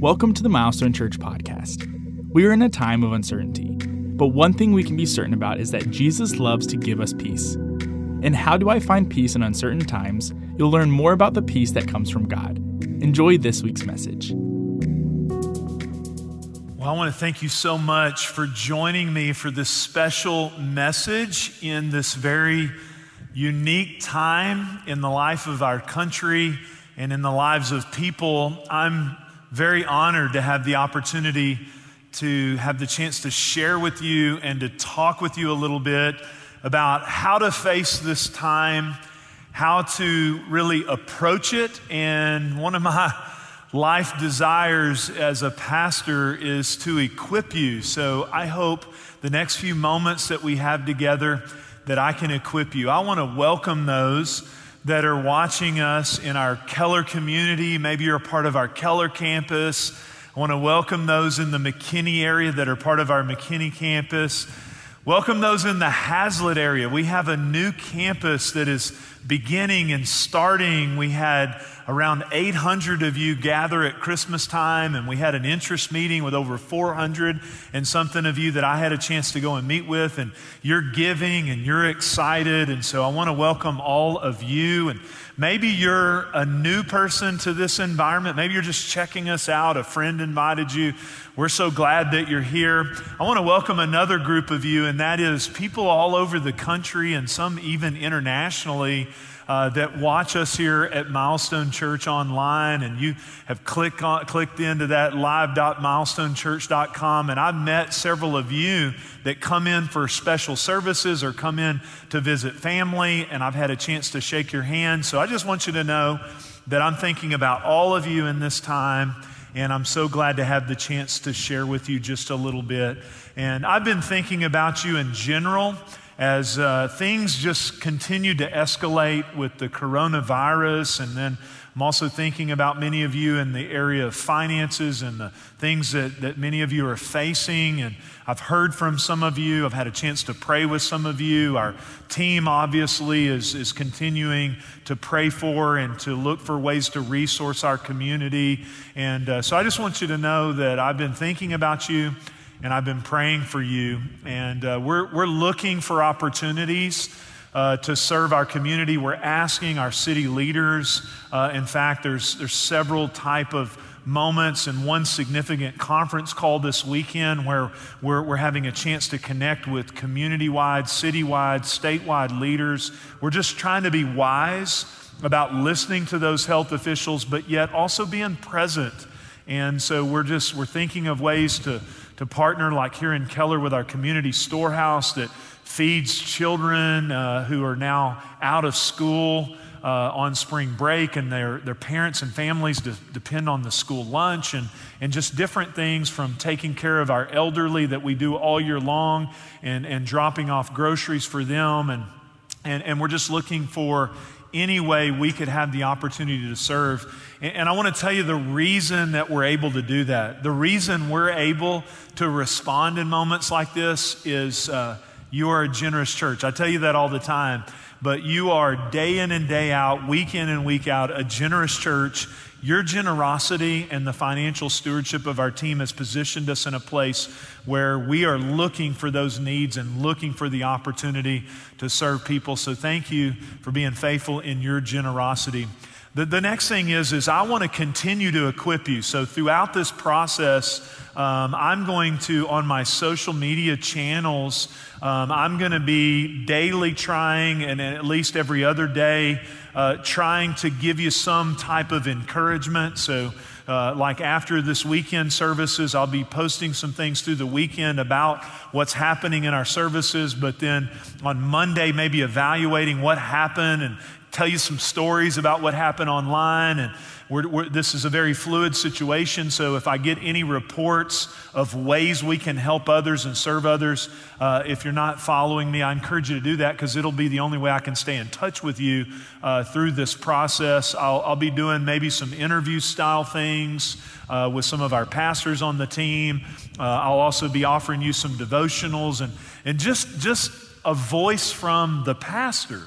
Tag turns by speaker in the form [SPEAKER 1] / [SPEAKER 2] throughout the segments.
[SPEAKER 1] Welcome to the Milestone Church podcast. We are in a time of uncertainty, but one thing we can be certain about is that Jesus loves to give us peace. And how do I find peace in uncertain times? You'll learn more about the peace that comes from God. Enjoy this week's message.
[SPEAKER 2] Well, I want to thank you so much for joining me for this special message in this very unique time in the life of our country and in the lives of people. I'm very honored to have the opportunity to have the chance to share with you and to talk with you a little bit about how to face this time, how to really approach it. And one of my life desires as a pastor is to equip you. So I hope the next few moments that we have together that I can equip you. I want to welcome those that are watching us in our Keller community. Maybe you're a part of our Keller campus. I want to welcome those in the McKinney area that are part of our McKinney campus. Welcome those in the Haslet area. We have a new campus that is beginning and starting. We had around 800 of you gather at Christmas time, and we had an interest meeting with over 400 and something of you that I had a chance to go and meet with. And you're giving and you're excited. And so I want to welcome all of you. And maybe you're a new person to this environment. Maybe you're just checking us out. A friend invited you. We're so glad that you're here. I want to welcome another group of you, and that is people all over the country and some even internationally uh, that watch us here at Milestone Church online, and you have clicked, on, clicked into that live.milestonechurch.com. And I've met several of you that come in for special services or come in to visit family, and I've had a chance to shake your hand. So I just want you to know that I'm thinking about all of you in this time. And I'm so glad to have the chance to share with you just a little bit. And I've been thinking about you in general as uh, things just continue to escalate with the coronavirus. And then I'm also thinking about many of you in the area of finances and the things that, that many of you are facing. And I've heard from some of you, I've had a chance to pray with some of you. Our team obviously is, is continuing to pray for and to look for ways to resource our community. And uh, so I just want you to know that I've been thinking about you and I've been praying for you. And uh, we're, we're looking for opportunities uh, to serve our community. We're asking our city leaders. Uh, in fact, there's, there's several type of moments and one significant conference call this weekend where we're, we're having a chance to connect with community-wide, city-wide, statewide leaders. We're just trying to be wise about listening to those health officials, but yet also being present. And so we're just, we're thinking of ways to to partner, like here in Keller, with our community storehouse that feeds children uh, who are now out of school uh, on spring break, and their, their parents and families de- depend on the school lunch, and, and just different things from taking care of our elderly that we do all year long and, and dropping off groceries for them. And, and, and we're just looking for any way we could have the opportunity to serve. And I want to tell you the reason that we're able to do that. The reason we're able to respond in moments like this is uh, you are a generous church. I tell you that all the time. But you are day in and day out, week in and week out, a generous church. Your generosity and the financial stewardship of our team has positioned us in a place where we are looking for those needs and looking for the opportunity to serve people. So thank you for being faithful in your generosity. The, the next thing is, is I want to continue to equip you. So throughout this process, um, I'm going to, on my social media channels, um, I'm going to be daily trying, and at least every other day, uh, trying to give you some type of encouragement. So, uh, like after this weekend services, I'll be posting some things through the weekend about what's happening in our services, but then on Monday, maybe evaluating what happened and tell you some stories about what happened online. And we're, we're, this is a very fluid situation. So if I get any reports of ways we can help others and serve others, uh, if you're not following me, I encourage you to do that because it'll be the only way I can stay in touch with you uh, through this process. I'll, I'll, be doing maybe some interview style things uh, with some of our pastors on the team. Uh, I'll also be offering you some devotionals and, and just, just a voice from the pastor.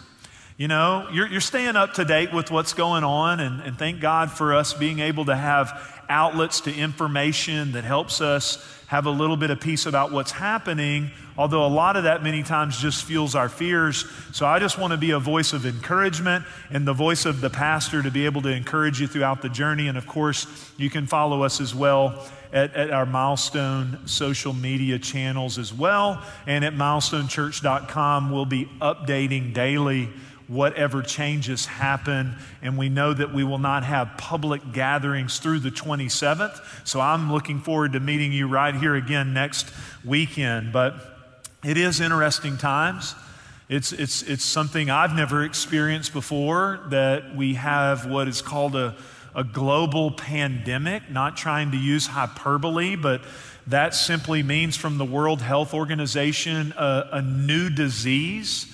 [SPEAKER 2] You know, you're, you're staying up to date with what's going on, and, and thank God for us being able to have outlets to information that helps us have a little bit of peace about what's happening, although a lot of that many times just fuels our fears. So I just want to be a voice of encouragement and the voice of the pastor to be able to encourage you throughout the journey. And of course, you can follow us as well at, at our Milestone social media channels as well. And at milestonechurch.com, we'll be updating daily whatever changes happen. And we know that we will not have public gatherings through the 27th. So I'm looking forward to meeting you right here again next weekend. But it is interesting times. It's, it's, it's something I've never experienced before that we have what is called a, a global pandemic, not trying to use hyperbole, but that simply means from the World Health Organization a, a new disease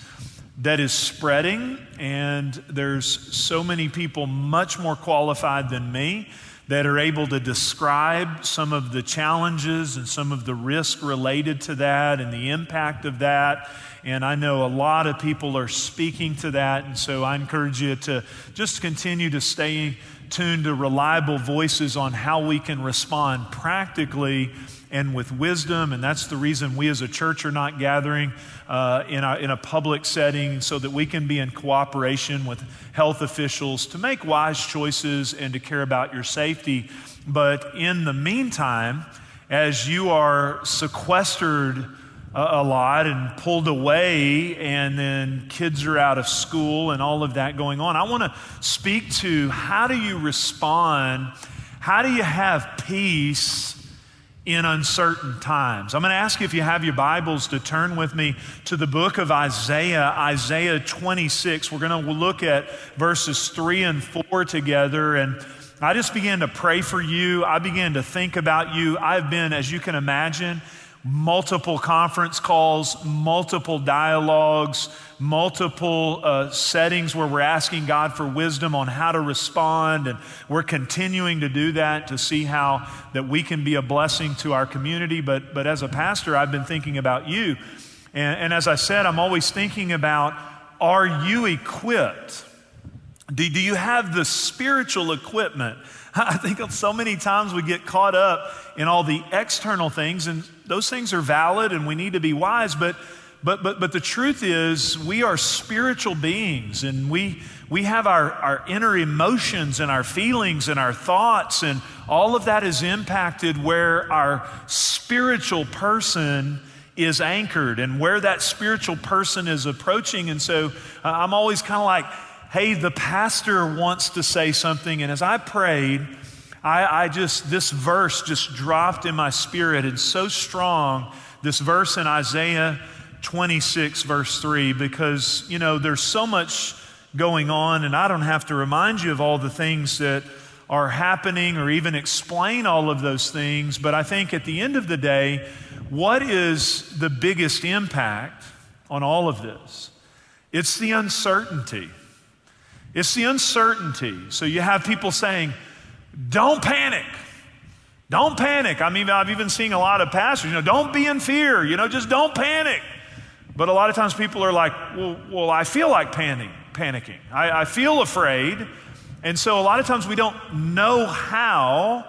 [SPEAKER 2] that is spreading, and there's so many people much more qualified than me that are able to describe some of the challenges and some of the risk related to that and the impact of that. And I know a lot of people are speaking to that. And so I encourage you to just continue to stay tuned to reliable voices on how we can respond practically and with wisdom. And that's the reason we as a church are not gathering uh, in, a, in a public setting so that we can be in cooperation with health officials to make wise choices and to care about your safety. But in the meantime, as you are sequestered a, lot and pulled away, and then kids are out of school and all of that going on. I want to speak to how do you respond? How do you have peace in uncertain times. I'm going to ask you if you have your Bibles to turn with me to the book of Isaiah, Isaiah 26. We're going to look at verses 3 and 4 together. And I just began to pray for you. I began to think about you. I've been, as you can imagine, multiple conference calls, multiple dialogues, multiple uh, settings where we're asking God for wisdom on how to respond. And we're continuing to do that to see how that we can be a blessing to our community. But, but as a pastor, I've been thinking about you. And, and as I said, I'm always thinking about are you equipped? Do, do you have the spiritual equipment? I think so many times we get caught up in all the external things, and those things are valid and we need to be wise, but but, but, but the truth is, we are spiritual beings and we, we have our, our inner emotions and our feelings and our thoughts, and all of that is impacted where our spiritual person is anchored and where that spiritual person is approaching. And so uh, I'm always kind of like, hey, the pastor wants to say something. And as I prayed, I, I just, this verse just dropped in my spirit. It's so strong. This verse in Isaiah 26, verse 3, because, you know, there's so much going on, and I don't have to remind you of all the things that are happening or even explain all of those things. But I think at the end of the day, what is the biggest impact on all of this? It's the uncertainty. It's the uncertainty. So you have people saying, don't panic. Don't panic. I mean, I've even seen a lot of pastors, you know, don't be in fear, you know, just don't panic. But a lot of times people are like, well, well I feel like panic, panicking. I, I feel afraid. And so a lot of times we don't know how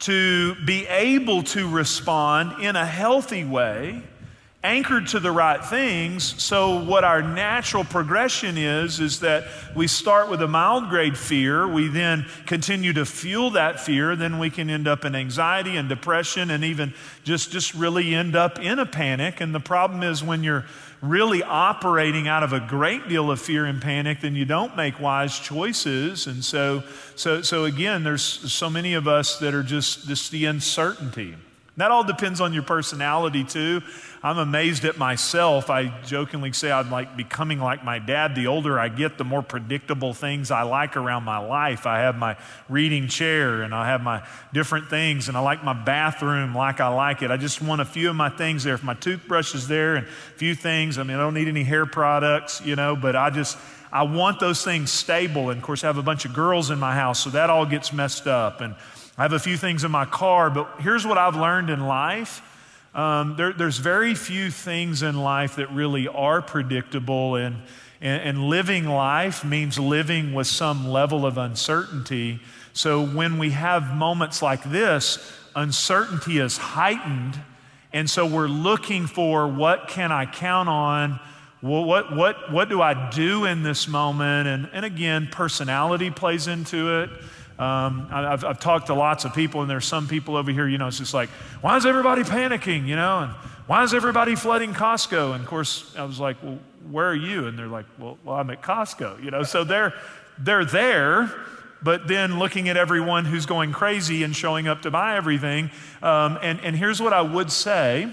[SPEAKER 2] to be able to respond in a healthy way anchored to the right things. So, what our natural progression is, is that we start with a mild grade fear. We then continue to fuel that fear. Then we can end up in anxiety and depression and even just, just really end up in a panic. And the problem is when you're really operating out of a great deal of fear and panic, then you don't make wise choices. And so, so, so again, there's so many of us that are just, just the uncertainty. That all depends on your personality, too. I'm amazed at myself. I jokingly say I'm like becoming like my dad. The older I get, the more predictable things I like around my life. I have my reading chair and I have my different things, and I like my bathroom like I like it. I just want a few of my things there. If my toothbrush is there and a few things, I mean, I don't need any hair products, you know, but I just, I want those things stable. And of course, I have a bunch of girls in my house, so that all gets messed up. And I have a few things in my car, but here's what I've learned in life. Um, there, there's very few things in life that really are predictable, and, and, and living life means living with some level of uncertainty. So when we have moments like this, uncertainty is heightened. And so we're looking for what can I count on? What, what, what do I do in this moment? And, and again, personality plays into it. Um, I've, I've talked to lots of people, and there's some people over here, you know, it's just like, why is everybody panicking, you know? And why is everybody flooding Costco? And of course, I was like, well, where are you? And they're like, well, well I'm at Costco, you know? So they're, they're there, but then looking at everyone who's going crazy and showing up to buy everything. Um, and, and here's what I would say,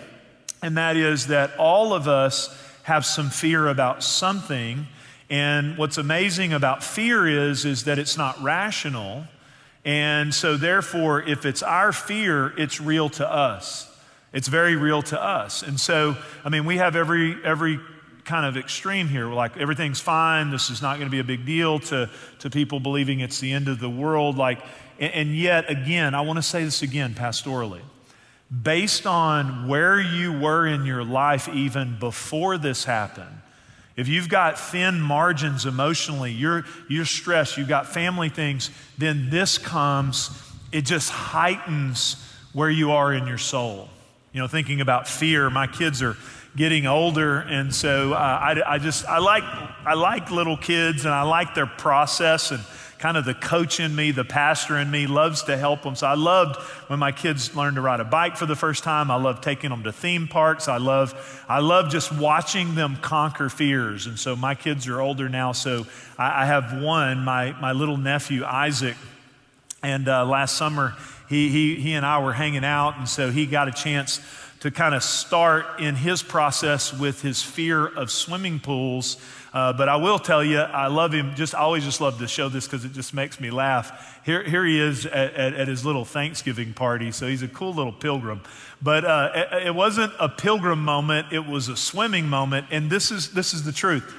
[SPEAKER 2] and that is that all of us have some fear about something. And what's amazing about fear is, is that it's not rational. And so, therefore, if it's our fear, it's real to us. It's very real to us. And so, I mean, we have every, every kind of extreme here. Like everything's fine. This is not going to be a big deal to, to people believing it's the end of the world. Like, and, and yet, again, I want to say this again pastorally. Based on where you were in your life even before this happened, if you've got thin margins emotionally, you're, you're stressed, you've got family things, then this comes, it just heightens where you are in your soul. You know, thinking about fear, my kids are getting older, and so uh, I, I just I like I like little kids, and I like their process and kind of the coach in me, the pastor in me loves to help them. So I loved when my kids learned to ride a bike for the first time. I love taking them to theme parks. I love, I love just watching them conquer fears. And so my kids are older now. So I, I have one, my, my little nephew, Isaac. And uh, last summer, he, he, he and I were hanging out. And so he got a chance to kind of start in his process with his fear of swimming pools. Uh, but I will tell you, I love him. Just I always just love to show this because it just makes me laugh. Here, here he is at, at, at, his little Thanksgiving party. So he's a cool little pilgrim. But uh, it, wasn't a pilgrim moment; it was a swimming moment. And this is this is the truth.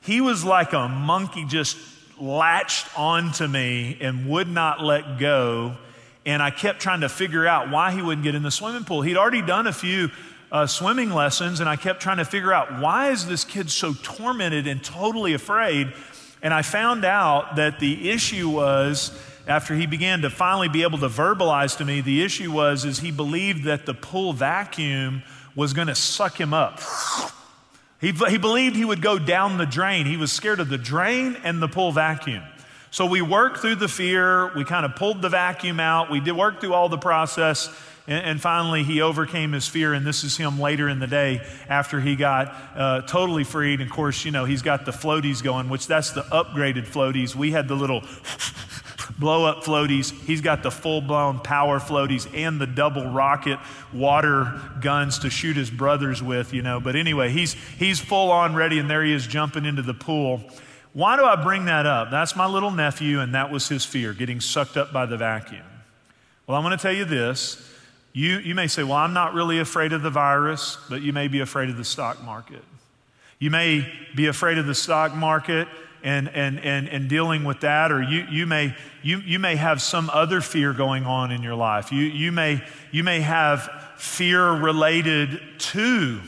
[SPEAKER 2] He was like a monkey, just latched onto me and would not let go. And I kept trying to figure out why he wouldn't get in the swimming pool. He'd already done a few uh, swimming lessons, and I kept trying to figure out why is this kid so tormented and totally afraid. And I found out that the issue was after he began to finally be able to verbalize to me, the issue was is he believed that the pool vacuum was going to suck him up. He, he believed he would go down the drain. He was scared of the drain and the pool vacuum. So we worked through the fear. We kind of pulled the vacuum out. We did work through all the process. And, and, finally, he overcame his fear, and this is him later in the day after he got uh, totally freed. And of course, you know, he's got the floaties going, which that's the upgraded floaties. We had the little blow up floaties. He's got the full blown power floaties and the double rocket water guns to shoot his brothers with, you know. But anyway, he's, he's full on ready, and there he is jumping into the pool. Why do I bring that up? That's my little nephew, and that was his fear, getting sucked up by the vacuum. Well, I'm going to tell you this you, you may say, Well, I'm not really afraid of the virus, but you may be afraid of the stock market. You may be afraid of the stock market and, and, and, and dealing with that, or you, you, may, you, you may have some other fear going on in your life. You, you, may, you may have fear related to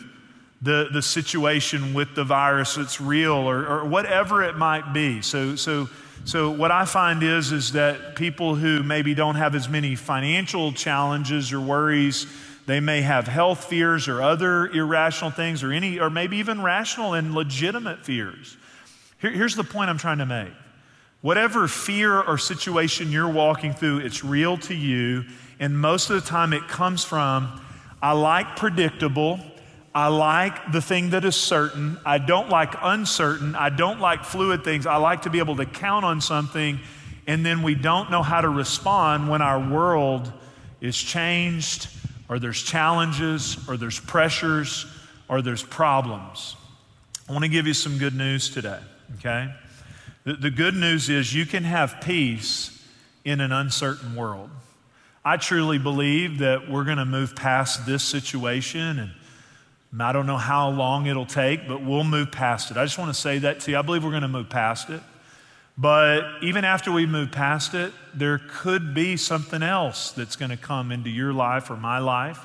[SPEAKER 2] the, the situation with the virus that's real or, or whatever it might be. So, so so what I find is is that people who maybe don't have as many financial challenges or worries, they may have health fears or other irrational things or any or maybe even rational and legitimate fears. Here, here's the point I'm trying to make. Whatever fear or situation you're walking through, it's real to you, and most of the time it comes from I like predictable I like the thing that is certain. I don't like uncertain. I don't like fluid things. I like to be able to count on something, and then we don't know how to respond when our world is changed, or there's challenges, or there's pressures, or there's problems. I want to give you some good news today, okay? The, the good news is you can have peace in an uncertain world. I truly believe that we're going to move past this situation and I don't know how long it'll take, but we'll move past it. I just want to say that to you. I believe we're going to move past it. But even after we move past it, there could be something else that's going to come into your life or my life.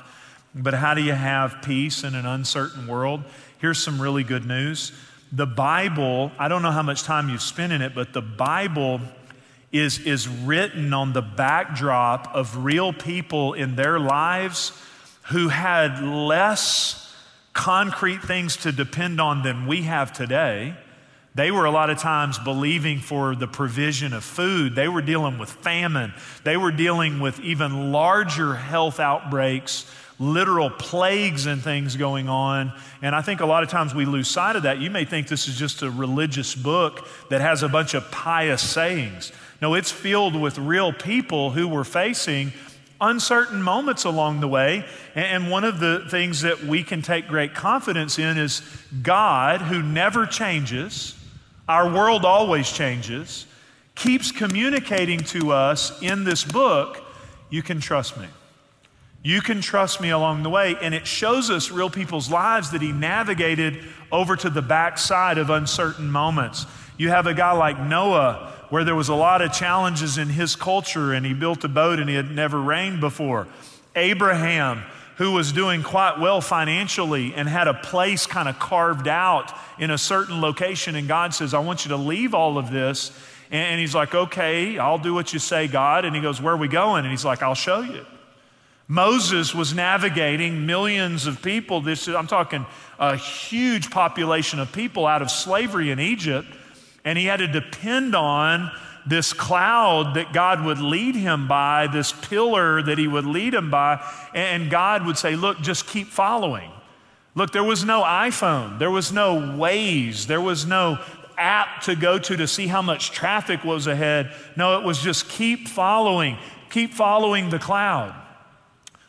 [SPEAKER 2] But how do you have peace in an uncertain world? Here's some really good news. The Bible, I don't know how much time you've spent in it, but the Bible is, is written on the backdrop of real people in their lives who had less concrete things to depend on than we have today. They were a lot of times believing for the provision of food. They were dealing with famine. They were dealing with even larger health outbreaks, literal plagues and things going on. And I think a lot of times we lose sight of that. You may think this is just a religious book that has a bunch of pious sayings. No, it's filled with real people who were facing uncertain moments along the way. And one of the things that we can take great confidence in is God, who never changes our world always changes, keeps communicating to us in this book, you can trust me. You can trust me along the way. And it shows us real people's lives that he navigated over to the backside of uncertain moments. You have a guy like Noah, where there was a lot of challenges in his culture, and he built a boat and it had never rained before. Abraham, who was doing quite well financially and had a place kind of carved out in a certain location. And God says, I want you to leave all of this. And he's like, Okay, I'll do what you say, God. And he goes, Where are we going? And he's like, I'll show you. Moses was navigating millions of people. This I'm talking a huge population of people out of slavery in Egypt. And he had to depend on this cloud that God would lead him by, this pillar that he would lead him by, and God would say, Look, just keep following. Look, there was no iPhone, there was no Waze, there was no app to go to to see how much traffic was ahead. No, it was just keep following, keep following the cloud.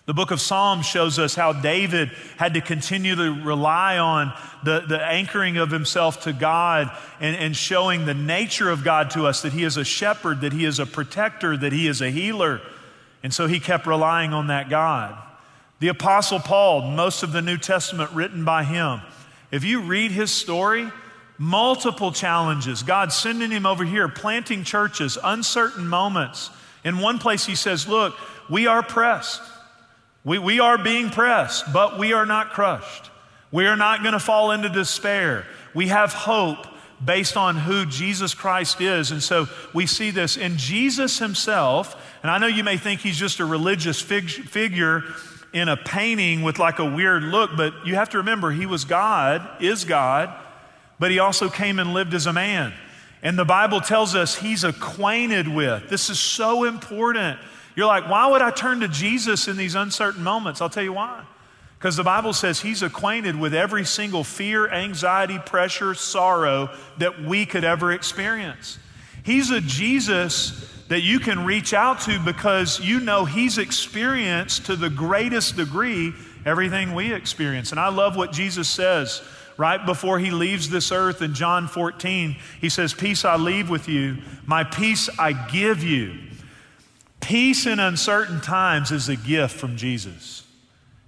[SPEAKER 2] The book of Psalms shows us how David had to continue to rely on the, the anchoring of himself to God and, and showing the nature of God to us that he is a shepherd, that he is a protector, that he is a healer. And so he kept relying on that God. The Apostle Paul, most of the New Testament written by him, if you read his story, multiple challenges, God sending him over here, planting churches, uncertain moments. In one place, he says, Look, we are pressed. We, we are being pressed, but we are not crushed. We are not going to fall into despair. We have hope based on who Jesus Christ is. And so we see this in Jesus himself. And I know you may think he's just a religious fig- figure in a painting with like a weird look, but you have to remember he was God, is God, but he also came and lived as a man. And the Bible tells us he's acquainted with. This is so important. You're like, why would I turn to Jesus in these uncertain moments? I'll tell you why. Because the Bible says he's acquainted with every single fear, anxiety, pressure, sorrow that we could ever experience. He's a Jesus that you can reach out to because you know he's experienced to the greatest degree everything we experience. And I love what Jesus says right before he leaves this earth in John 14. He says, Peace I leave with you, my peace I give you. Peace in uncertain times is a gift from Jesus.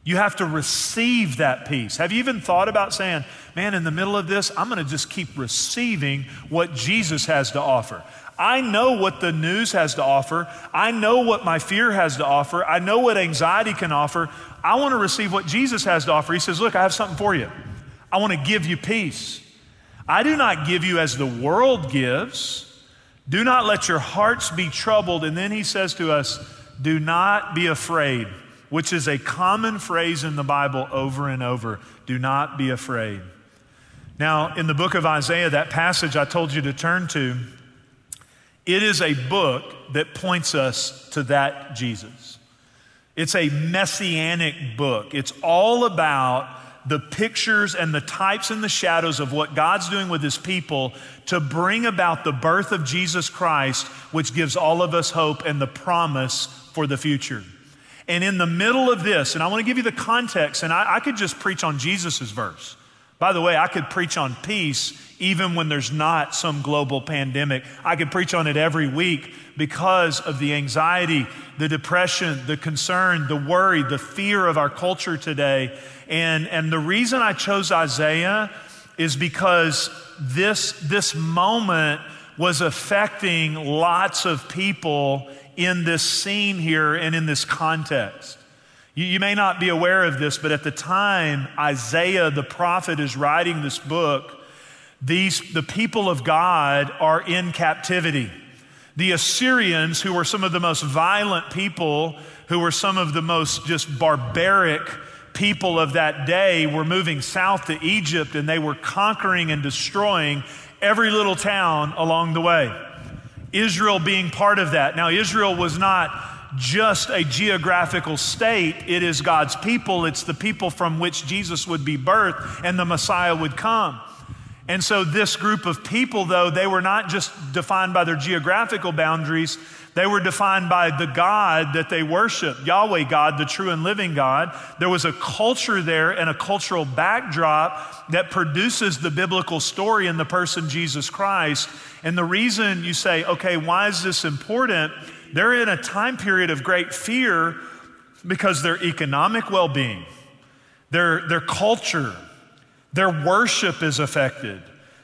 [SPEAKER 2] You have to receive that peace. Have you even thought about saying, man, in the middle of this, I'm going to just keep receiving what Jesus has to offer? I know what the news has to offer. I know what my fear has to offer. I know what anxiety can offer. I want to receive what Jesus has to offer. He says, Look, I have something for you. I want to give you peace. I do not give you as the world gives. Do not let your hearts be troubled. And then he says to us, Do not be afraid, which is a common phrase in the Bible over and over. Do not be afraid. Now, in the book of Isaiah, that passage I told you to turn to, it is a book that points us to that Jesus. It's a messianic book. It's all about the pictures and the types and the shadows of what God's doing with his people to bring about the birth of Jesus Christ, which gives all of us hope and the promise for the future. And in the middle of this, and I want to give you the context, and I, I could just preach on Jesus' verse. By the way, I could preach on peace even when there's not some global pandemic. I could preach on it every week because of the anxiety, the depression, the concern, the worry, the fear of our culture today. And, and the reason I chose Isaiah is because this, this moment was affecting lots of people in this scene here and in this context. You, you, may not be aware of this, but at the time Isaiah the prophet is writing this book, these, the people of God are in captivity. The Assyrians, who were some of the most violent people, who were some of the most just barbaric people of that day, were moving south to Egypt and they were conquering and destroying every little town along the way. Israel being part of that. Now, Israel was not just a geographical state, it is God's people. It's the people from which Jesus would be birthed and the Messiah would come. And so, this group of people, though, they were not just defined by their geographical boundaries, they were defined by the God that they worship, Yahweh God, the true and living God. There was a culture there and a cultural backdrop that produces the biblical story in the person Jesus Christ. And the reason you say, okay, why is this important? They're in a time period of great fear because their economic well being, their, their culture, their worship is affected.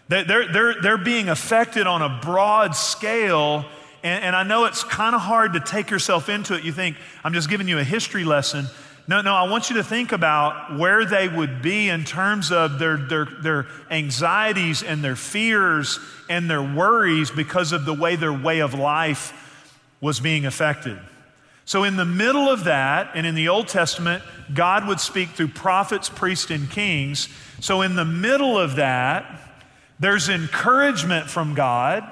[SPEAKER 2] They're, they're, they're being affected on a broad scale. And, and I know it's kind of hard to take yourself into it. You think, I'm just giving you a history lesson. No, no, I want you to think about where they would be in terms of their, their, their anxieties and their fears and their worries because of the way their way of life was being affected. So, in the middle of that, and in the Old Testament, God would speak through prophets, priests, and kings. So, in the middle of that, there's encouragement from God,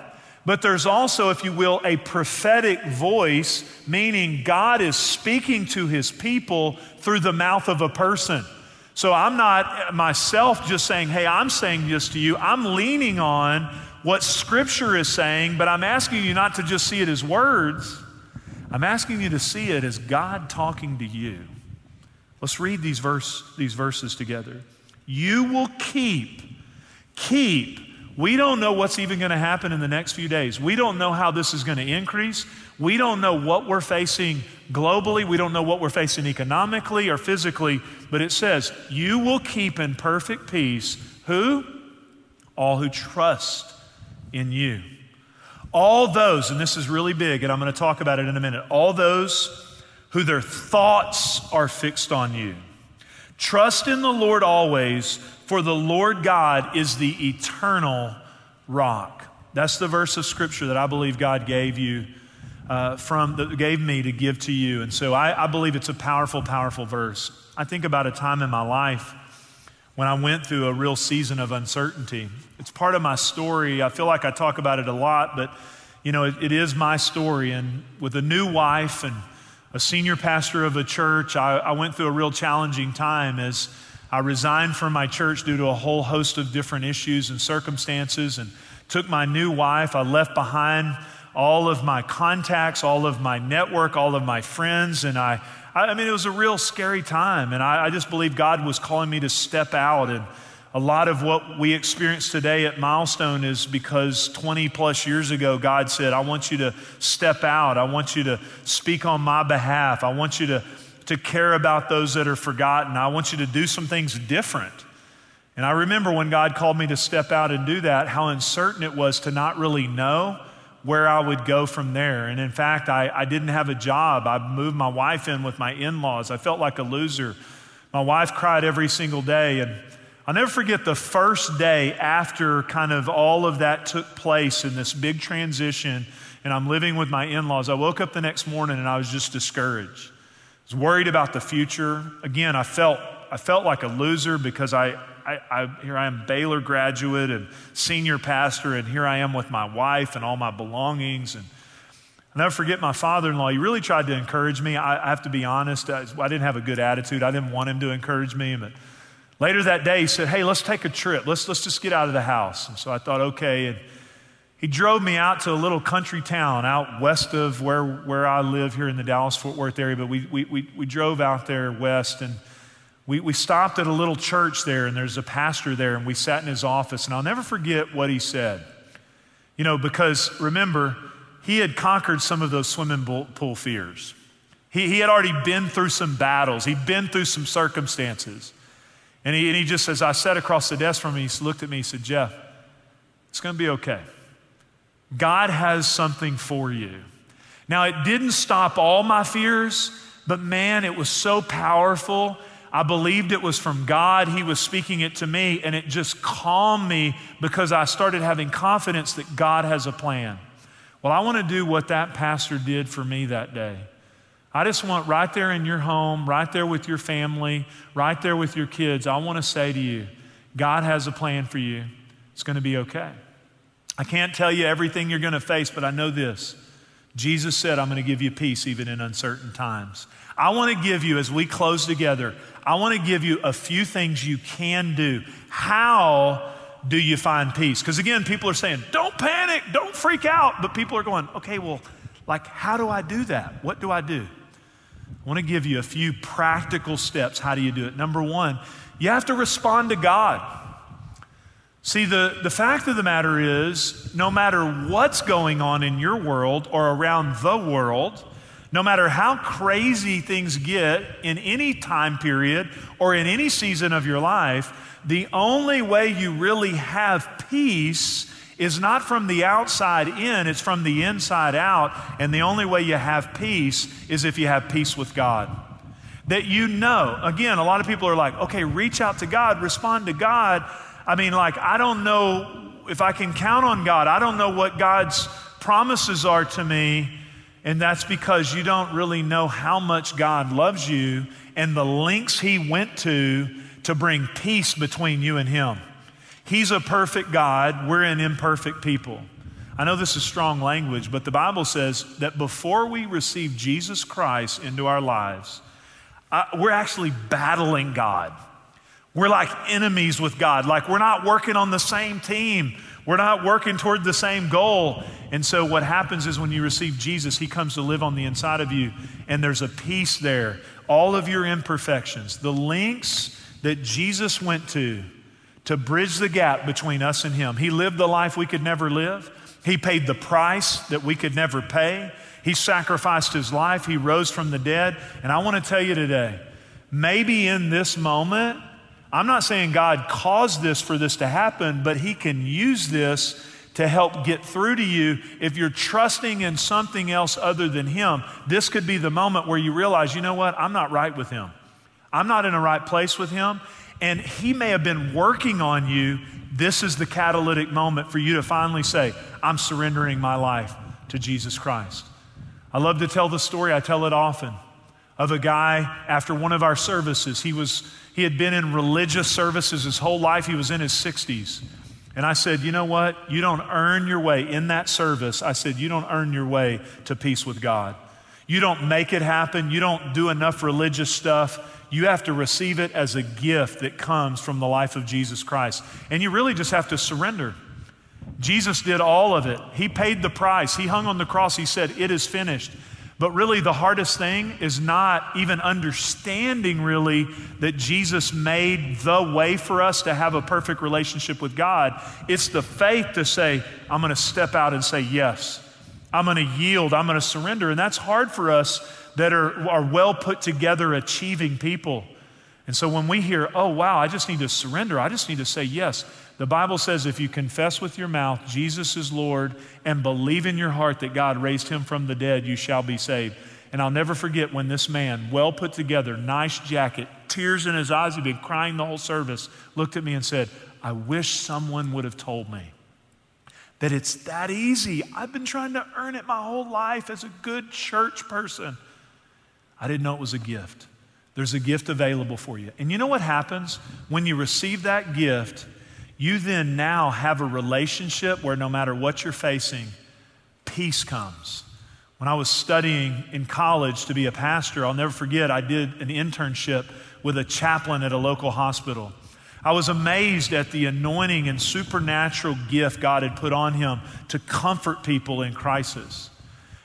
[SPEAKER 2] but there's also, if you will, a prophetic voice, meaning God is speaking to his people through the mouth of a person. So, I'm not myself just saying, hey, I'm saying this to you. I'm leaning on what Scripture is saying, but I'm asking you not to just see it as words. I'm asking you to see it as God talking to you. Let's read these, verse, these verses together. You will keep, keep. We don't know what's even going to happen in the next few days. We don't know how this is going to increase. We don't know what we're facing globally. We don't know what we're facing economically or physically. But it says, You will keep in perfect peace who? All who trust in you. All those, and this is really big, and I'm going to talk about it in a minute, all those who their thoughts are fixed on you. Trust in the Lord always, for the Lord God is the eternal rock. That's the verse of scripture that I believe God gave you uh, from, that gave me to give to you. And so I, I believe it's a powerful, powerful verse. I think about a time in my life when I went through a real season of uncertainty. It's part of my story. I feel like I talk about it a lot, but you know, it, it is my story. And with a new wife and a senior pastor of a church, I, I went through a real challenging time as I resigned from my church due to a whole host of different issues and circumstances and took my new wife. I left behind all of my contacts, all of my network, all of my friends, and I I, mean, it was a real scary time. And I, I just believe God was calling me to step out. And a lot of what we experience today at Milestone is because 20 plus years ago, God said, I want you to step out. I want you to speak on my behalf. I want you to, to care about those that are forgotten. I want you to do some things different. And I remember when God called me to step out and do that, how uncertain it was to not really know where I would go from there. And in fact, I, I didn't have a job. I moved my wife in with my in laws. I felt like a loser. My wife cried every single day. And I'll never forget the first day after kind of all of that took place in this big transition, and I'm living with my in laws. I woke up the next morning and I was just discouraged. I was worried about the future. Again, I felt, I felt like a loser because I, I, I, here I am, Baylor graduate and senior pastor, and here I am with my wife and all my belongings. And I'll never forget my father in law. He really tried to encourage me. I, I have to be honest, I, I, didn't have a good attitude. I didn't want him to encourage me. But later that day, he said, Hey, let's take a trip. Let's, let's just get out of the house. And so I thought, okay. And he drove me out to a little country town out west of where, where I live here in the Dallas Fort Worth area. But we, we, we, we drove out there west and we, we stopped at a little church there, and there's a pastor there, and we sat in his office, and I'll never forget what he said. You know, because remember, he had conquered some of those swimming pool fears. He, he had already been through some battles, he'd been through some circumstances. And he, and he just, as I sat across the desk from him, he looked at me, he said, Jeff, it's going to be okay. God has something for you. Now, it didn't stop all my fears, but man, it was so powerful I believed it was from God. He was speaking it to me, and it just calmed me because I started having confidence that God has a plan. Well, I want to do what that pastor did for me that day. I just want right there in your home, right there with your family, right there with your kids, I want to say to you, God has a plan for you. It's going to be okay. I can't tell you everything you're going to face, but I know this. Jesus said, I'm going to give you peace even in uncertain times. I want to give you, as we close together, I want to give you a few things you can do. How do you find peace? Because again, people are saying, don't panic, don't freak out. But people are going, okay, well, like, how do I do that? What do I do? I want to give you a few practical steps. How do you do it? Number one, you have to respond to God. See, the, the fact of the matter is, no matter what's going on in your world or around the world, no matter how crazy things get in any time period or in any season of your life, the only way you really have peace is not from the outside in, it's from the inside out. And the only way you have peace is if you have peace with God. That you know, again, a lot of people are like, okay, reach out to God, respond to God. I mean, like, I don't know if I can count on God. I don't know what God's promises are to me. And that's because you don't really know how much God loves you and the lengths He went to to bring peace between you and Him. He's a perfect God, we're an imperfect people. I know this is strong language, but the Bible says that before we receive Jesus Christ into our lives, uh, we're actually battling God. We're like enemies with God, like we're not working on the same team. We're not working toward the same goal. And so, what happens is when you receive Jesus, He comes to live on the inside of you, and there's a peace there. All of your imperfections, the links that Jesus went to to bridge the gap between us and Him. He lived the life we could never live, He paid the price that we could never pay. He sacrificed His life, He rose from the dead. And I want to tell you today, maybe in this moment, I'm not saying God caused this for this to happen, but He can use this to help get through to you. If you're trusting in something else other than Him, this could be the moment where you realize, you know what, I'm not right with Him. I'm not in the right place with him. And he may have been working on you. This is the catalytic moment for you to finally say, I'm surrendering my life to Jesus Christ. I love to tell the story, I tell it often, of a guy after one of our services. He, was, he had been in religious services his whole life, he was in his 60s. And I said, You know what? You don't earn your way in that service. I said, You don't earn your way to peace with God. You don't make it happen. You don't do enough religious stuff. You have to receive it as a gift that comes from the life of Jesus Christ. And you really just have to surrender. Jesus did all of it. He paid the price. He hung on the cross. He said, It is finished. But really, the hardest thing is not even understanding really that Jesus made the way for us to have a perfect relationship with God. It's the faith to say, I'm going to step out and say yes. I'm going to yield. I'm going to surrender. And that's hard for us that are, are well put together, achieving people. And so when we hear, oh, wow, I just need to surrender, I just need to say yes. The Bible says if you confess with your mouth Jesus is Lord and believe in your heart that God raised him from the dead, you shall be saved. And I'll never forget when this man, well put together, nice jacket, tears in his eyes, he'd been crying the whole service, looked at me and said, I wish someone would have told me that it's that easy. I've been trying to earn it my whole life as a good church person. I didn't know it was a gift. There's a gift available for you. And you know what happens? When you receive that gift, you then now have a relationship where no matter what you're facing, peace comes. When I was studying in college to be a pastor, I'll never forget, I did an internship with a chaplain at a local hospital. I was amazed at the anointing and supernatural gift God had put on him to comfort people in crisis.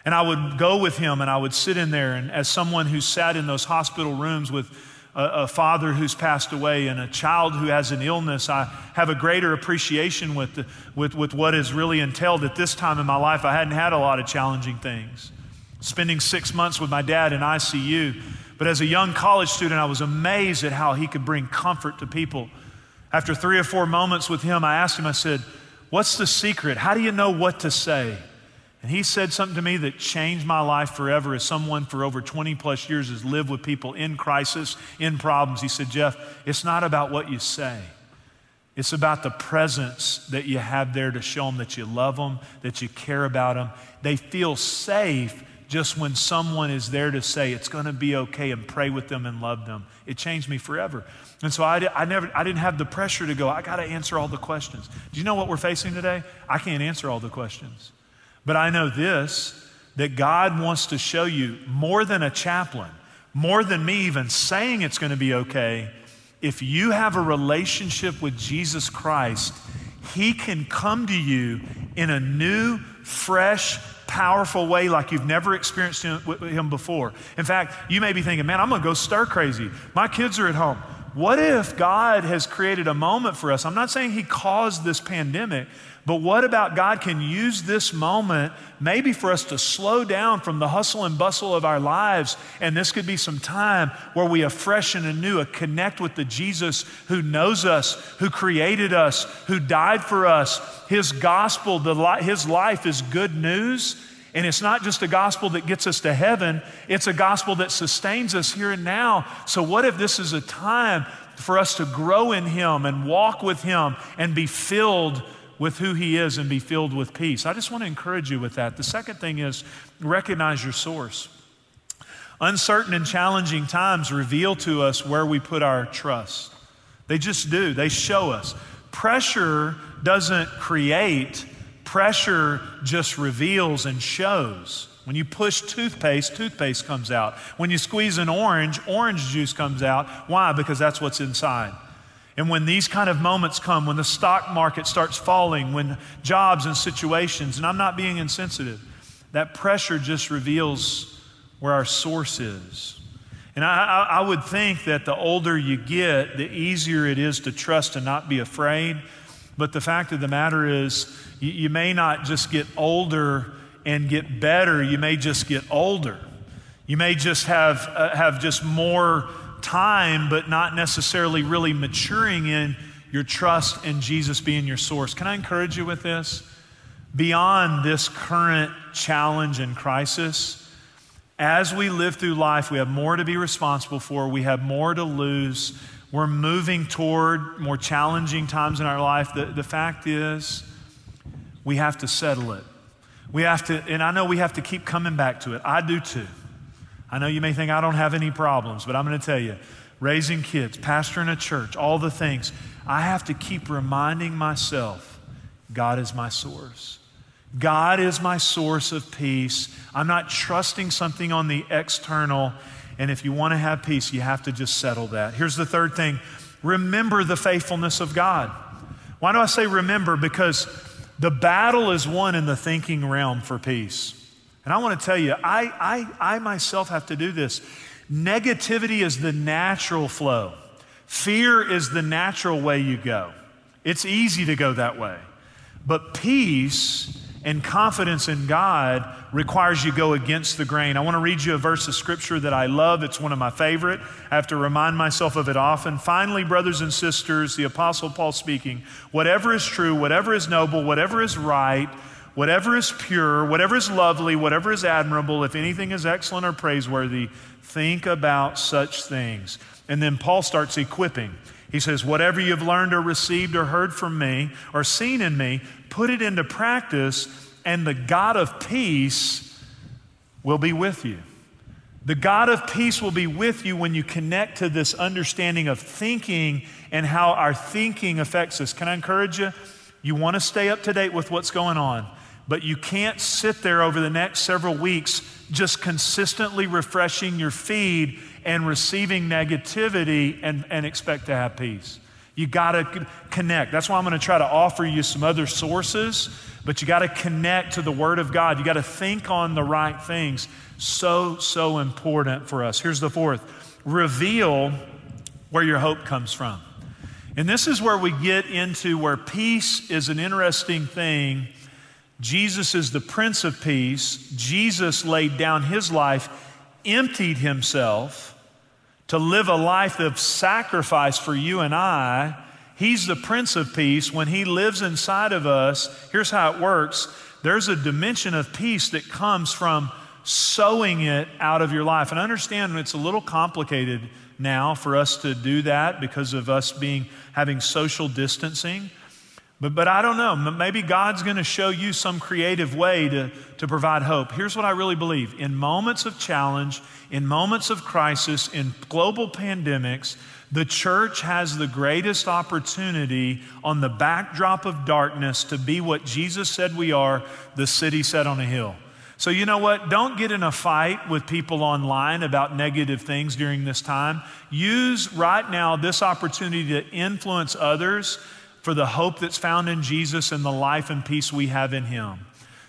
[SPEAKER 2] And I would go with him and I would sit in there. And as someone who sat in those hospital rooms with a, a, father who's passed away and a child who has an illness, I have a greater appreciation with, the, with, with what is really entailed at this time in my life. I hadn't had a lot of challenging things. Spending six months with my dad in ICU. But as a young college student, I was amazed at how he could bring comfort to people. After three or four moments with him, I asked him, I said, What's the secret? How do you know what to say? And he said something to me that changed my life forever as someone for over 20 plus years has lived with people in crisis, in problems. He said, Jeff, it's not about what you say, It's about the presence that you have there to show them that you love them, that you care about them. They feel safe just when someone is there to say it's going to be okay and pray with them and love them. It changed me forever. And so I, I, never, I didn't have the pressure to go, I got to answer all the questions. Do you know what we're facing today? I can't answer all the questions. But I know this that God wants to show you more than a chaplain, more than me even saying it's going to be okay. If you have a relationship with Jesus Christ, He can come to you in a new, fresh, powerful way like you've never experienced him, him before. In fact, you may be thinking, man, I'm going to go stir crazy. My kids are at home. What if God has created a moment for us? I'm not saying He caused this pandemic, but what about God can use this moment maybe for us to slow down from the hustle and bustle of our lives? And this could be some time where we afresh and anew uh, connect with the Jesus who knows us, who created us, who died for us. His gospel, the, his life is good news. And it's not just a gospel that gets us to heaven, it's a gospel that sustains us here and now. So, what if this is a time for us to grow in Him and walk with Him and be filled with who He is and be filled with peace. I just want to encourage you with that. The second thing is recognize your source. Uncertain and challenging times reveal to us where we put our trust. They just do, they show us. Pressure doesn't create, pressure just reveals and shows. When you push toothpaste, toothpaste comes out. When you squeeze an orange, orange juice comes out. Why? Because that's what's inside. And when these kind of moments come, when the stock market starts falling, when jobs and situations, and I'm not being insensitive, that pressure just reveals where our source is. And I, I, would think that the older you get, the easier it is to trust and not be afraid. But the fact of the matter is, you, you may not just get older and get better, you may just get older. You may just have, uh, have just more time, but not necessarily really maturing in your trust in Jesus being your source. Can I encourage you with this? Beyond this current challenge and crisis, as we live through life, we have more to be responsible for, we have more to lose. We're moving toward more challenging times in our life. The, the fact is, we have to settle it. We have to, and I know we have to keep coming back to it. I do too. I know you may think I don't have any problems, but I'm going to tell you raising kids, pastoring a church, all the things, I have to keep reminding myself God is my source. God is my source of peace. I'm not trusting something on the external. And if you want to have peace, you have to just settle that. Here's the third thing remember the faithfulness of God. Why do I say remember? Because the battle is won in the thinking realm for peace. And I want to tell you, I, I, I myself have to do this. Negativity is the natural flow, fear is the natural way you go. It's easy to go that way. But peace and confidence in God requires you go against the grain. I want to read you a verse of scripture that I love. It's one of my favorite. I have to remind myself of it often. Finally, brothers and sisters, the Apostle Paul speaking, whatever is true, whatever is noble, whatever is right, whatever is pure, whatever is lovely, whatever is admirable, if anything is excellent or praiseworthy, think about such things. And then Paul starts equipping. He says, Whatever you've learned or received or heard from me or seen in me, put it into practice, and the God of peace will be with you. The God of peace will be with you when you connect to this understanding of thinking and how our thinking affects us. Can I encourage you? You want to stay up to date with what's going on. But you can't sit there over the next several weeks just consistently refreshing your feed and receiving negativity and, and expect to have peace. You got to connect. That's why I'm going to try to offer you some other sources, but you got to connect to the Word of God. You got to think on the right things. So, so important for us. Here's the fourth reveal where your hope comes from. And this is where we get into where peace is an interesting thing Jesus is the Prince of Peace. Jesus laid down his life, emptied himself to live a life of sacrifice for you and I. He's the Prince of Peace. When he lives inside of us, here's how it works there's a dimension of peace that comes from sowing it out of your life. And I understand it's a little complicated now for us to do that because of us being having social distancing. But, but I don't know. Maybe God's going to show you some creative way to, to provide hope. Here's what I really believe in moments of challenge, in moments of crisis, in global pandemics, the church has the greatest opportunity on the backdrop of darkness to be what Jesus said we are the city set on a hill. So, you know what? Don't get in a fight with people online about negative things during this time. Use right now this opportunity to influence others for the hope that's found in Jesus and the life and peace we have in Him.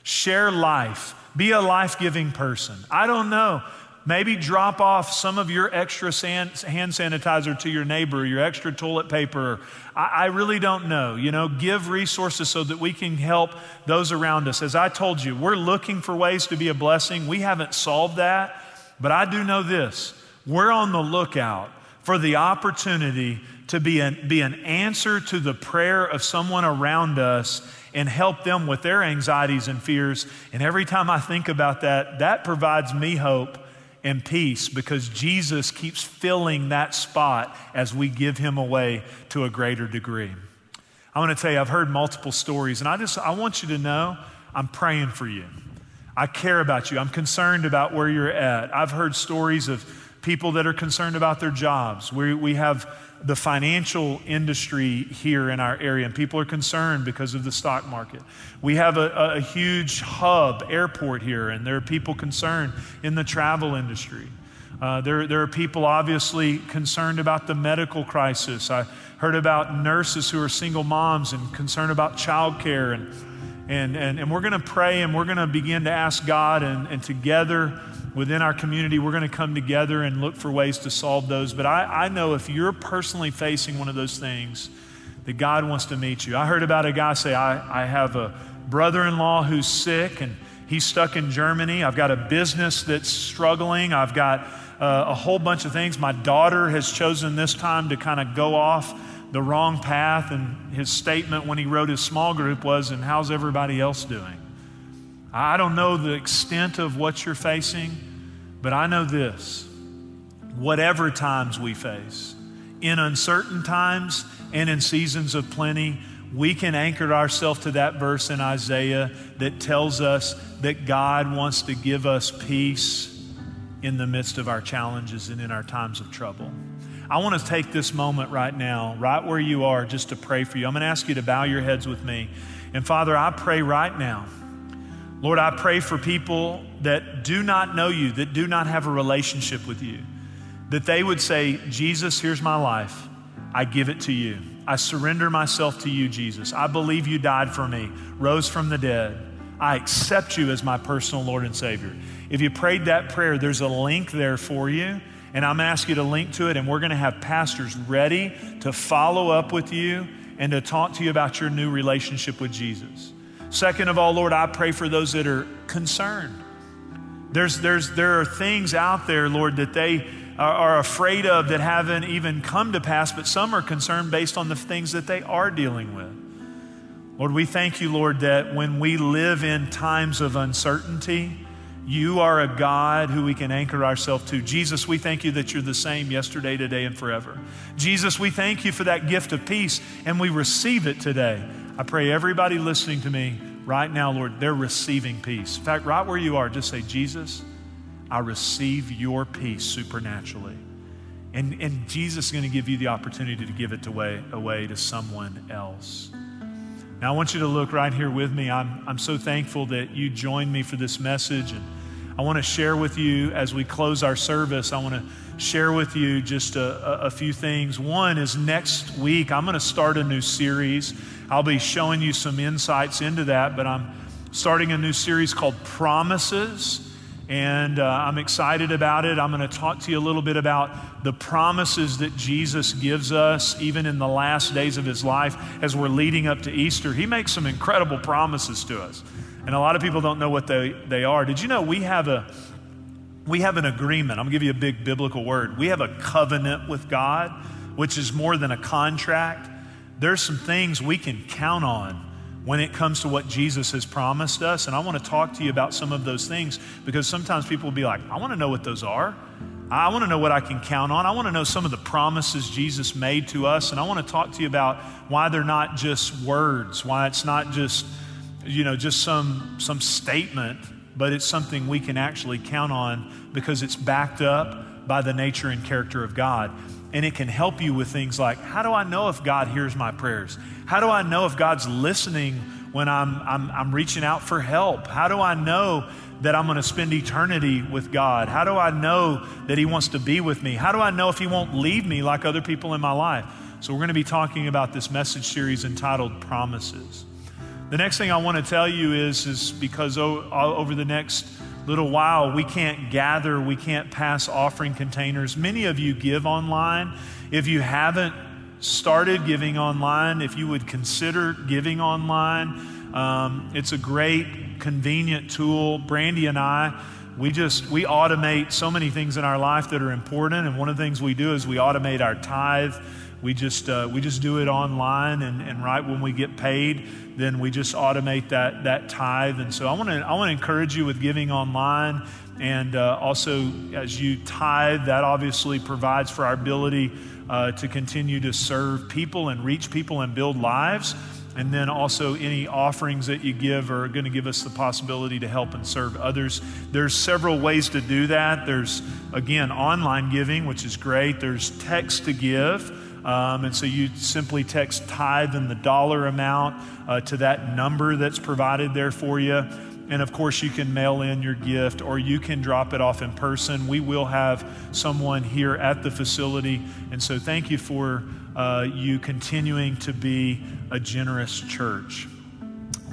[SPEAKER 2] Share life. Be a life giving person. I don't know. Maybe drop off some of your extra hand sanitizer to your neighbor, your extra toilet paper. I, I really don't know. You know, give resources so that we can help those around us. As I told you, we're looking for ways to be a blessing. We haven't solved that, but I do know this we're on the lookout for the opportunity to be an, be an answer to the prayer of someone around us and help them with their anxieties and fears. And every time I think about that, that provides me hope and peace because Jesus keeps filling that spot as we give him away to a greater degree. I want to tell you, I've heard multiple stories, and I just I want you to know I'm praying for you. I care about you. I'm concerned about where you're at. I've heard stories of people that are concerned about their jobs. We, we have the financial industry here in our area, and people are concerned because of the stock market. We have a, a huge hub airport here, and there are people concerned in the travel industry. Uh, there, there are people obviously concerned about the medical crisis. I heard about nurses who are single moms and concerned about childcare. And, and, and, and we're going to pray and we're going to begin to ask God, and, and together within our community, we're going to come together and look for ways to solve those. But I, I know if you're personally facing one of those things, that God wants to meet you. I heard about a guy say, I, I have a brother in law who's sick and he's stuck in Germany. I've got a business that's struggling. I've got uh, a whole bunch of things. My daughter has chosen this time to kind of go off the wrong path. And his statement when he wrote his small group was, And how's everybody else doing? I don't know the extent of what you're facing. But I know this whatever times we face, in uncertain times and in seasons of plenty, we can anchor ourselves to that verse in Isaiah that tells us that God wants to give us peace in the midst of our challenges and in our times of trouble. I want to take this moment right now, right where you are, just to pray for you. I'm going to ask you to bow your heads with me. And Father, I pray right now Lord, I pray for people that do not know you, that do not have a relationship with you, that they would say, Jesus, here's my life. I give it to you. I surrender myself to you, Jesus. I believe you died for me, rose from the dead. I accept you as my personal Lord and Savior. If you prayed that prayer, there's a link there for you, and I'm asking you to link to it, and we're going to have pastors ready to follow up with you and to talk to you about your new relationship with Jesus. Second of all, Lord, I pray for those that are concerned. There's, there's, there are things out there, Lord, that they are, are afraid of that haven't even come to pass, but some are concerned based on the things that they are dealing with. Lord, we thank you, Lord, that when we live in times of uncertainty, you are a God who we can anchor ourselves to. Jesus, we thank you that you're the same yesterday, today, and forever. Jesus, we thank you for that gift of peace, and we receive it today. I pray everybody listening to me right now, Lord, they're receiving peace. In fact, right where you are, just say, Jesus, I receive your peace supernaturally. And, and Jesus is going to give you the opportunity to give it away, away to someone else. Now, I want you to look right here with me. I'm, I'm so thankful that you joined me for this message. And I want to share with you as we close our service, I want to share with you just a, a, few things. One is next week, I'm going to start a new series. I'll be showing you some insights into that, but I'm starting a new series called Promises. And uh, I'm excited about it. I'm going to talk to you a little bit about the promises that Jesus gives us, even in the last days of his life as we're leading up to Easter. He makes some incredible promises to us. And a lot of people don't know what they, they are. Did you know we have a we have an agreement. I'm going to give you a big biblical word. We have a covenant with God, which is more than a contract. There's some things we can count on when it comes to what Jesus has promised us. And I want to talk to you about some of those things because sometimes people will be like, I want to know what those are. I want to know what I can count on. I want to know some of the promises Jesus made to us. And I want to talk to you about why they're not just words, why it's not just, you know, just some, some statement, but it's something we can actually count on because it's backed up by the nature and character of God. And it can help you with things like how do I know if God hears my prayers? How do I know if God's listening when I'm, I'm, I'm reaching out for help? How do I know that I'm going to spend eternity with God? How do I know that He wants to be with me? How do I know if He won't leave me like other people in my life? So, we're going to be talking about this message series entitled Promises. The next thing I want to tell you is, is because over the next little while we can't gather, we can't pass offering containers. Many of you give online. If you haven't started giving online, if you would consider giving online, um, it's a great, convenient tool. Brandy and I, we just we automate so many things in our life that are important, and one of the things we do is we automate our tithe. We just uh, we just do it online, and, and right when we get paid, then we just automate that that tithe. And so I want to I want to encourage you with giving online, and uh, also as you tithe, that obviously provides for our ability uh, to continue to serve people and reach people and build lives. And then also, any offerings that you give are going to give us the possibility to help and serve others. There's several ways to do that. There's, again, online giving, which is great. There's text to give. Um, and so you simply text tithe and the dollar amount uh, to that number that's provided there for you. And of course, you can mail in your gift or you can drop it off in person. We will have someone here at the facility. And so, thank you for uh, you continuing to be a generous church.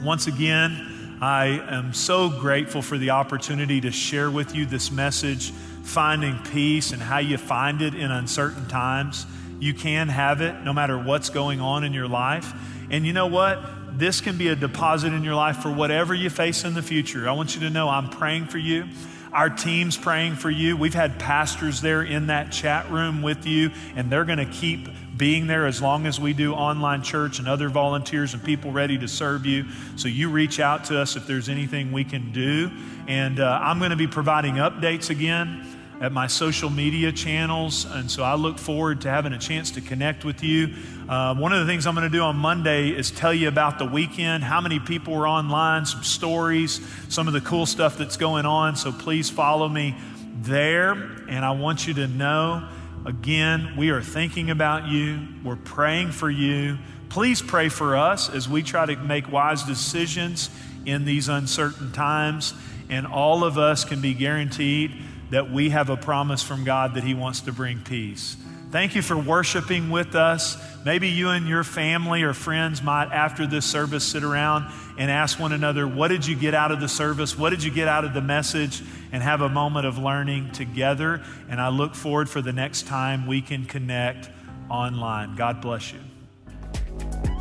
[SPEAKER 2] Once again, I am so grateful for the opportunity to share with you this message, finding peace and how you find it in uncertain times. You can have it no matter what's going on in your life. And you know what? This can be a deposit in your life for whatever you face in the future. I want you to know I'm praying for you. Our team's praying for you. We've had pastors there in that chat room with you, and they're going to keep being there as long as we do online church and other volunteers and people ready to serve you. So you reach out to us if there's anything we can do. And uh, I'm going to be providing updates again at my social media channels. And so I look forward to having a chance to connect with you. Uh, one of the things I'm going to do on Monday is tell you about the weekend, how many people were online, some stories, some of the cool stuff that's going on. So please follow me there. And I want you to know again, we are thinking about you, we're praying for you. Please pray for us as we try to make wise decisions in these uncertain times. And all of us can be guaranteed that we have a promise from God that He wants to bring peace. Thank you for worshiping with us. Maybe you and your family or friends might, after this service, sit around and ask one another, What did you get out of the service? What did you get out of the message? And have a moment of learning together. And I look forward for the next time we can connect online. God bless you.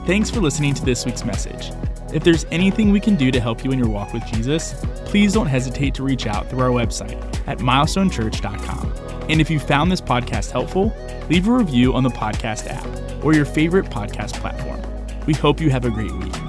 [SPEAKER 1] Thanks for listening to this week's message. If there's anything we can do to help you in your walk with Jesus, please don't hesitate to reach out through our website at milestonechurch.com. And if you found this podcast helpful, leave a review on the podcast app or your favorite podcast platform. We hope you have a great week.